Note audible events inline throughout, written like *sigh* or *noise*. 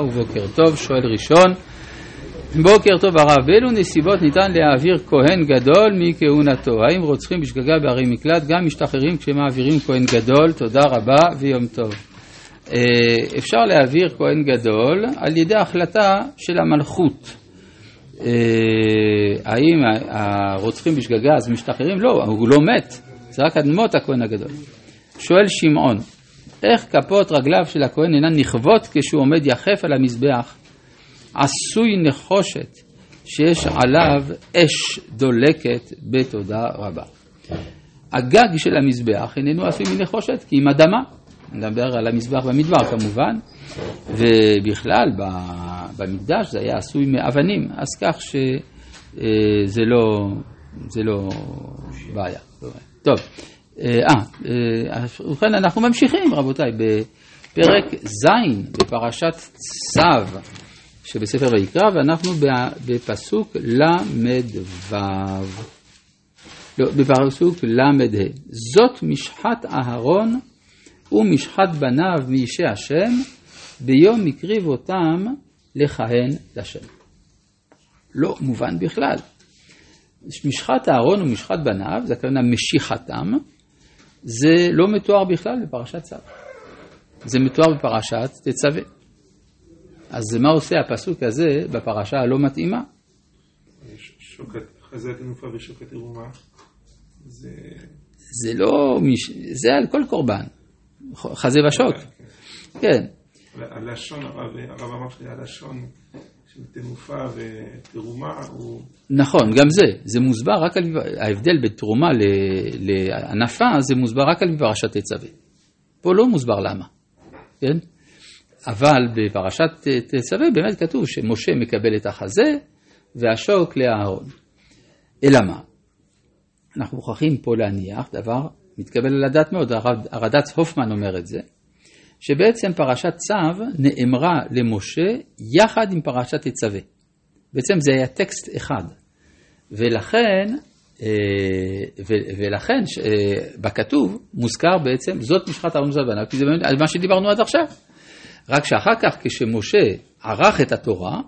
ובוקר טוב, שואל ראשון. בוקר טוב הרב, באילו נסיבות ניתן להעביר כהן גדול מכהונתו? האם רוצחים בשגגה בערי מקלט גם משתחררים כשמעבירים כהן גדול? תודה רבה ויום טוב. אה, אפשר להעביר כהן גדול על ידי החלטה של המלכות. אה, האם הרוצחים בשגגה אז משתחררים? לא, הוא לא מת, זה רק אדמות הכהן הגדול. שואל שמעון, איך כפות רגליו של הכהן אינן נכוות כשהוא עומד יחף על המזבח, עשוי נחושת שיש עליו אש דולקת בתודה רבה. הגג של המזבח איננו עשוי מנחושת כי אם אדמה, נדבר על המזבח במדבר כמובן, ובכלל במקדש זה היה עשוי מאבנים, אז כך שזה לא, זה לא בעיה. טוב. אה, אה, ובכן אנחנו ממשיכים רבותיי בפרק ז' בפרשת צו שבספר ויקרא ואנחנו בפסוק ל"ו. לא, בפסוק ל"ה. זאת משחת אהרון ומשחת בניו מאישי השם ביום הקריב אותם לכהן לשם. לא מובן בכלל. משחת אהרון ומשחת בניו, זה הכוונה משיכתם, זה לא מתואר בכלל בפרשת צו. זה מתואר בפרשת תצווה. אז מה עושה הפסוק הזה בפרשה הלא מתאימה? שוקת, חזה תנופה ושוקת עירומה. זה... זה לא, זה על כל קורבן. חזה ושוק. כן. כן. הלשון, הרב אמר שהלשון תנופה ותרומה הוא... נכון, גם זה, זה מוסבר רק על... ההבדל בין תרומה לענפה זה מוסבר רק על פרשת תצווה. פה לא מוסבר למה, כן? אבל בפרשת תצווה באמת כתוב שמשה מקבל את החזה והשוק לאהרון. אלא מה? אנחנו מוכרחים פה להניח דבר מתקבל על הדעת מאוד, הרד"צ הופמן אומר את זה, שבעצם פרשת צו נאמרה למשה יחד עם פרשת תצווה. בעצם זה היה טקסט אחד. ולכן, אה, ולכן אה, בכתוב מוזכר בעצם, זאת משחת אהרון זבנה, כי זה באמת מה שדיברנו עד עכשיו. רק שאחר כך כשמשה ערך את התורה,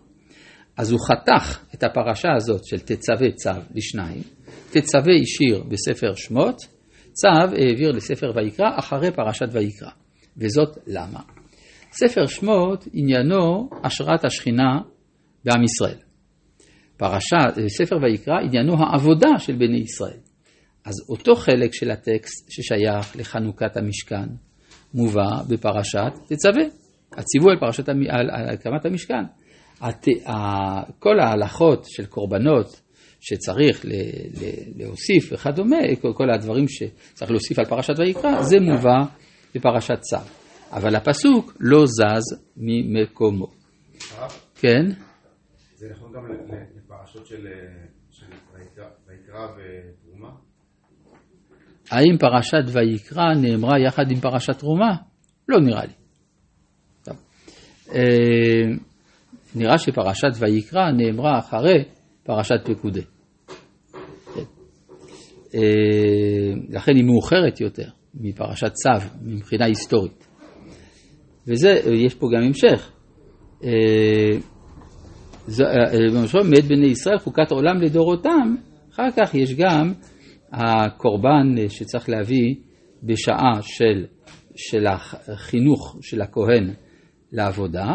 אז הוא חתך את הפרשה הזאת של תצווה צו לשניים, תצווה השאיר בספר שמות, צו העביר לספר ויקרא אחרי פרשת ויקרא. וזאת למה? ספר שמות עניינו השראת השכינה בעם ישראל. פרשה, ספר ויקרא עניינו העבודה של בני ישראל. אז אותו חלק של הטקסט ששייך לחנוכת המשכן מובא בפרשת תצווה, הציווי על, פרשת, על, על הקמת המשכן. הת, כל ההלכות של קורבנות שצריך ל, ל, להוסיף וכדומה, כל הדברים שצריך להוסיף על פרשת ויקרא, זה מובא בפרשת צו. אבל הפסוק לא זז ממקומו. כן? זה נכון גם לפרשות של ויקרא ותרומה? האם פרשת ויקרא נאמרה יחד עם פרשת תרומה? לא נראה לי. טוב. אה, נראה שפרשת ויקרא נאמרה אחרי פרשת פקודי. כן. אה, לכן היא מאוחרת יותר. מפרשת צו, מבחינה היסטורית. וזה, יש פה גם המשך. אה, אה, מאת בני ישראל חוקת עולם לדורותם, אחר כך יש גם הקורבן שצריך להביא בשעה של, של החינוך של הכהן לעבודה,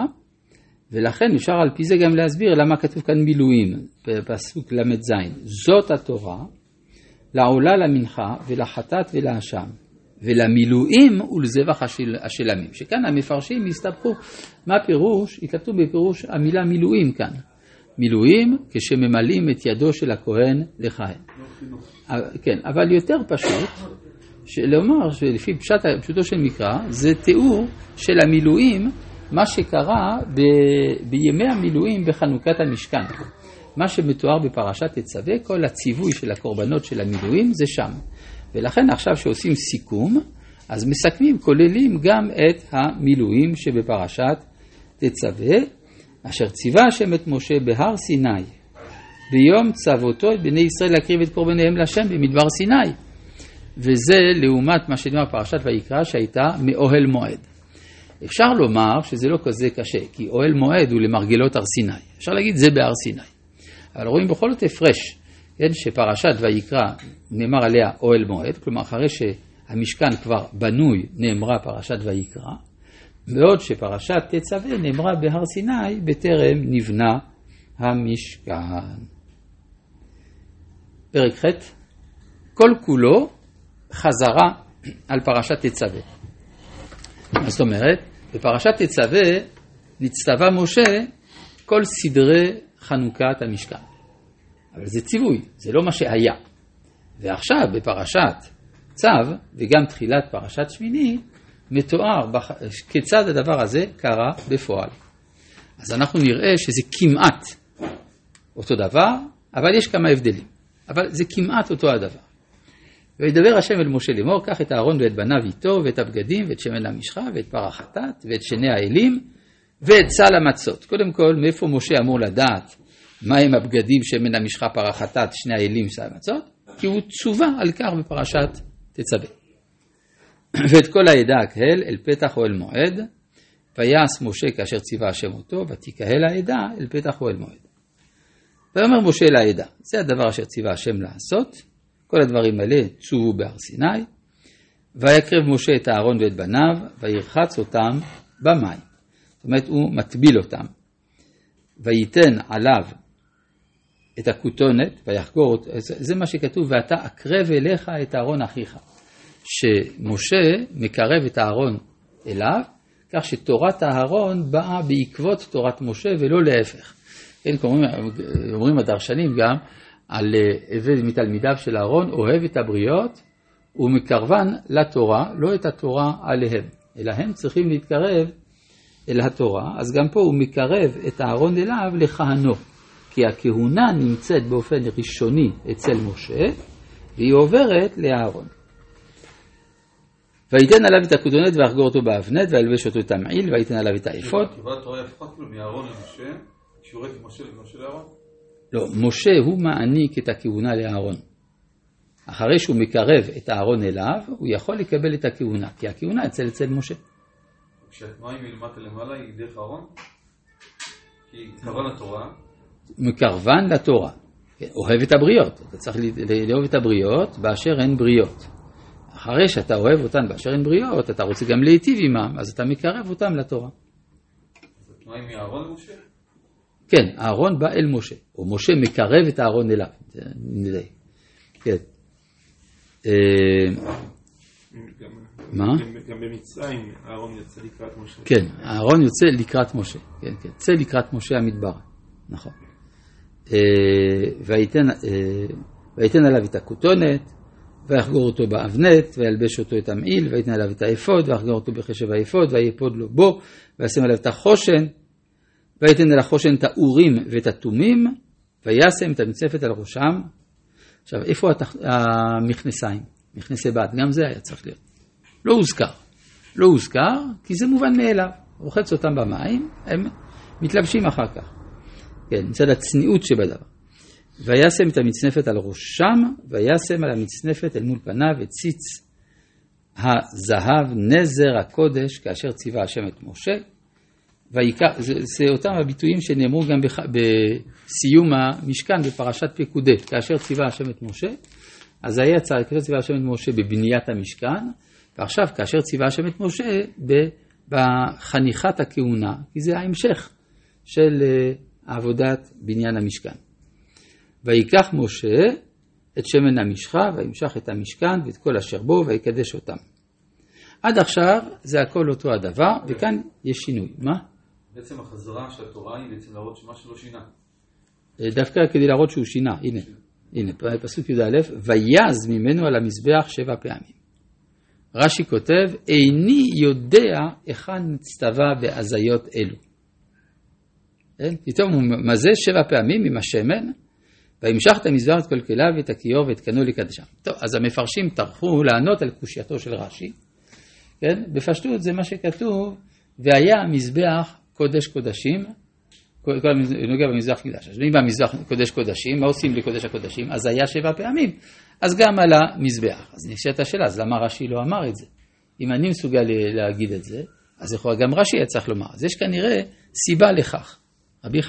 ולכן אפשר על פי זה גם להסביר למה כתוב כאן מילואים, בפסוק ל"ז. זאת התורה לעולה למנחה ולחטאת ולאשם. ולמילואים ולזבח השלמים. שכאן המפרשים הסתבכו, מה פירוש, התלבטו בפירוש המילה מילואים כאן. מילואים כשממלאים את ידו של הכהן לכהן. כן, אבל יותר פשוט, לומר שלפי פשט, פשוטו של מקרא, זה תיאור של המילואים, מה שקרה ב, בימי המילואים בחנוכת המשכן. מה שמתואר בפרשת תצווה, כל הציווי של הקורבנות של המילואים זה שם. ולכן עכשיו שעושים סיכום, אז מסכמים, כוללים גם את המילואים שבפרשת תצווה, אשר ציווה השם את משה בהר סיני, ביום צוותו את בני ישראל להקריב את קורבניהם להשם במדבר סיני. וזה לעומת מה שנאמר בפרשת ויקרא שהייתה מאוהל מועד. אפשר לומר שזה לא כזה קשה, כי אוהל מועד הוא למרגלות הר סיני. אפשר להגיד זה בהר סיני. אבל רואים בכל זאת הפרש, כן, שפרשת ויקרא נאמר עליה אוהל מועד, כלומר אחרי שהמשכן כבר בנוי נאמרה פרשת ויקרא, בעוד שפרשת תצווה נאמרה בהר סיני בטרם נבנה המשכן. פרק ח' כל כולו חזרה על פרשת תצווה. מה זאת אומרת? בפרשת תצווה נצטווה משה כל סדרי חנוכת המשכן. אבל זה ציווי, זה לא מה שהיה. ועכשיו בפרשת צו, וגם תחילת פרשת שמיני, מתואר בח... כיצד הדבר הזה קרה בפועל. אז אנחנו נראה שזה כמעט אותו דבר, אבל יש כמה הבדלים. אבל זה כמעט אותו הדבר. וידבר השם אל משה לאמור, קח את אהרון ואת בניו איתו, ואת הבגדים, ואת שמן המשחה, ואת פר החטאת, ואת שני האלים, ואת סל המצות. קודם כל, מאיפה משה אמור לדעת מהם הבגדים, שמן המשחה, פר החטאת, שני האלים, סל המצות? כי הוא צווה על כך בפרשת תצווה. *clears throat* ואת כל העדה הקהל אל פתח אוהל מועד, ויעש משה כאשר ציווה השם אותו, ותיקהל העדה אל פתח אוהל מועד. ויאמר משה לעדה, זה הדבר אשר ציווה השם לעשות, כל הדברים האלה צוו בהר סיני, ויקרב משה את אהרון ואת בניו, וירחץ אותם במים. זאת אומרת, הוא מטביל אותם. וייתן עליו את הכותונת, ויחגור אותו, זה מה שכתוב, ואתה אקרב אליך את אהרון אחיך. שמשה מקרב את אהרון אליו, כך שתורת אהרון באה בעקבות תורת משה ולא להפך. כן, אומרים, אומרים הדרשנים גם על עבד אה, מתלמידיו של אהרון, אוהב את הבריות ומקרבן לתורה, לא את התורה עליהם, אלא הם צריכים להתקרב אל התורה, אז גם פה הוא מקרב את אהרון אליו לכהנו, כי הכהונה נמצאת באופן ראשוני אצל משה, והיא עוברת לאהרון. וייתן עליו את הכותונת ויחגור אותו באבנט וילבש אותו את המעיל וייתן עליו את האפוד. התורה? לא, משה הוא מעניק את הכהונה לאהרון. אחרי שהוא מקרב את אהרון אליו, הוא יכול לקבל את הכהונה, כי הכהונה אצל אצל משה. כשהתנועה היא מלמטה למעלה היא דרך אהרון? כי קרבן לתורה. מקרבן לתורה. אוהב את הבריות, אתה צריך לאהוב את הבריות באשר הן בריות. אחרי שאתה אוהב אותן באשר הן בריות, אתה רוצה גם להיטיב עמם, אז אתה מקרב אותם לתורה. התנועה היא מאהרון למשה? כן, אהרון בא אל משה, או משה מקרב את אהרון אליו, נדאי. כן. אה, מה? גם במצרים אהרון יוצא לקראת משה. כן, אהרון יוצא לקראת משה, כן, כן, יוצא לקראת משה המדבר, נכון. אה, אה, ויתן עליו את הכותונת, ויחגור אותו באבנט, וילבש אותו את המעיל, ויתן עליו את האפוד, ויחגור אותו בחשב האפוד, ויאפוד לו בו, וישם עליו את החושן, ויתן אל החושן את האורים ואת התומים, וישם את המצנפת על ראשו. עכשיו, איפה התח... המכנסיים? מכנסי בד, גם זה היה צריך להיות. לא הוזכר. לא הוזכר, כי זה מובן מאליו. רוחץ אותם במים, הם מתלבשים אחר כך. כן, מצד הצניעות שבדבר. וישם את המצנפת על ראשם, וישם על המצנפת אל מול פניו את ציץ הזהב נזר הקודש, כאשר ציווה השם את משה. ויקר, זה, זה אותם הביטויים שנאמרו גם בח, בסיום המשכן בפרשת פקודי, כאשר ציווה השם את משה, אז היה צריך, כאשר ציווה השם את משה בבניית המשכן, ועכשיו כאשר ציווה השם את משה בחניכת הכהונה, כי זה ההמשך של אה, עבודת בניין המשכן. ויקח משה את שמן המשחה, וימשך את המשכן ואת כל אשר בו, ויקדש אותם. עד עכשיו זה הכל אותו הדבר, וכאן יש שינוי. מה? בעצם החזרה של התורה היא בעצם להראות שמה שלא שינה. אה, דווקא כדי להראות שהוא שינה, הנה, הנה, פסוק י"א, ויז ממנו על המזבח שבע פעמים. רש"י כותב, איני יודע היכן נצטווה בהזיות אלו. כן? פתאום הוא מזה שבע פעמים עם השמן, וימשך את המזבח את כל כליו ואת הכיור ואת קנו לקדשם. טוב, אז המפרשים טרחו לענות על קושייתו של רש"י, כן? בפשטות זה מה שכתוב, והיה המזבח קודש קודשים, כל נוגע במזבח קדש. אז אם במזבח קודש קודשים, מה עושים לקודש הקודשים? אז היה שבע פעמים, אז גם על המזבח. אז נשאלת השאלה, אז למה רש"י לא אמר את זה? אם אני מסוגל להגיד את זה, אז לכאורה גם רש"י היה צריך לומר. אז יש כנראה סיבה לכך. أبي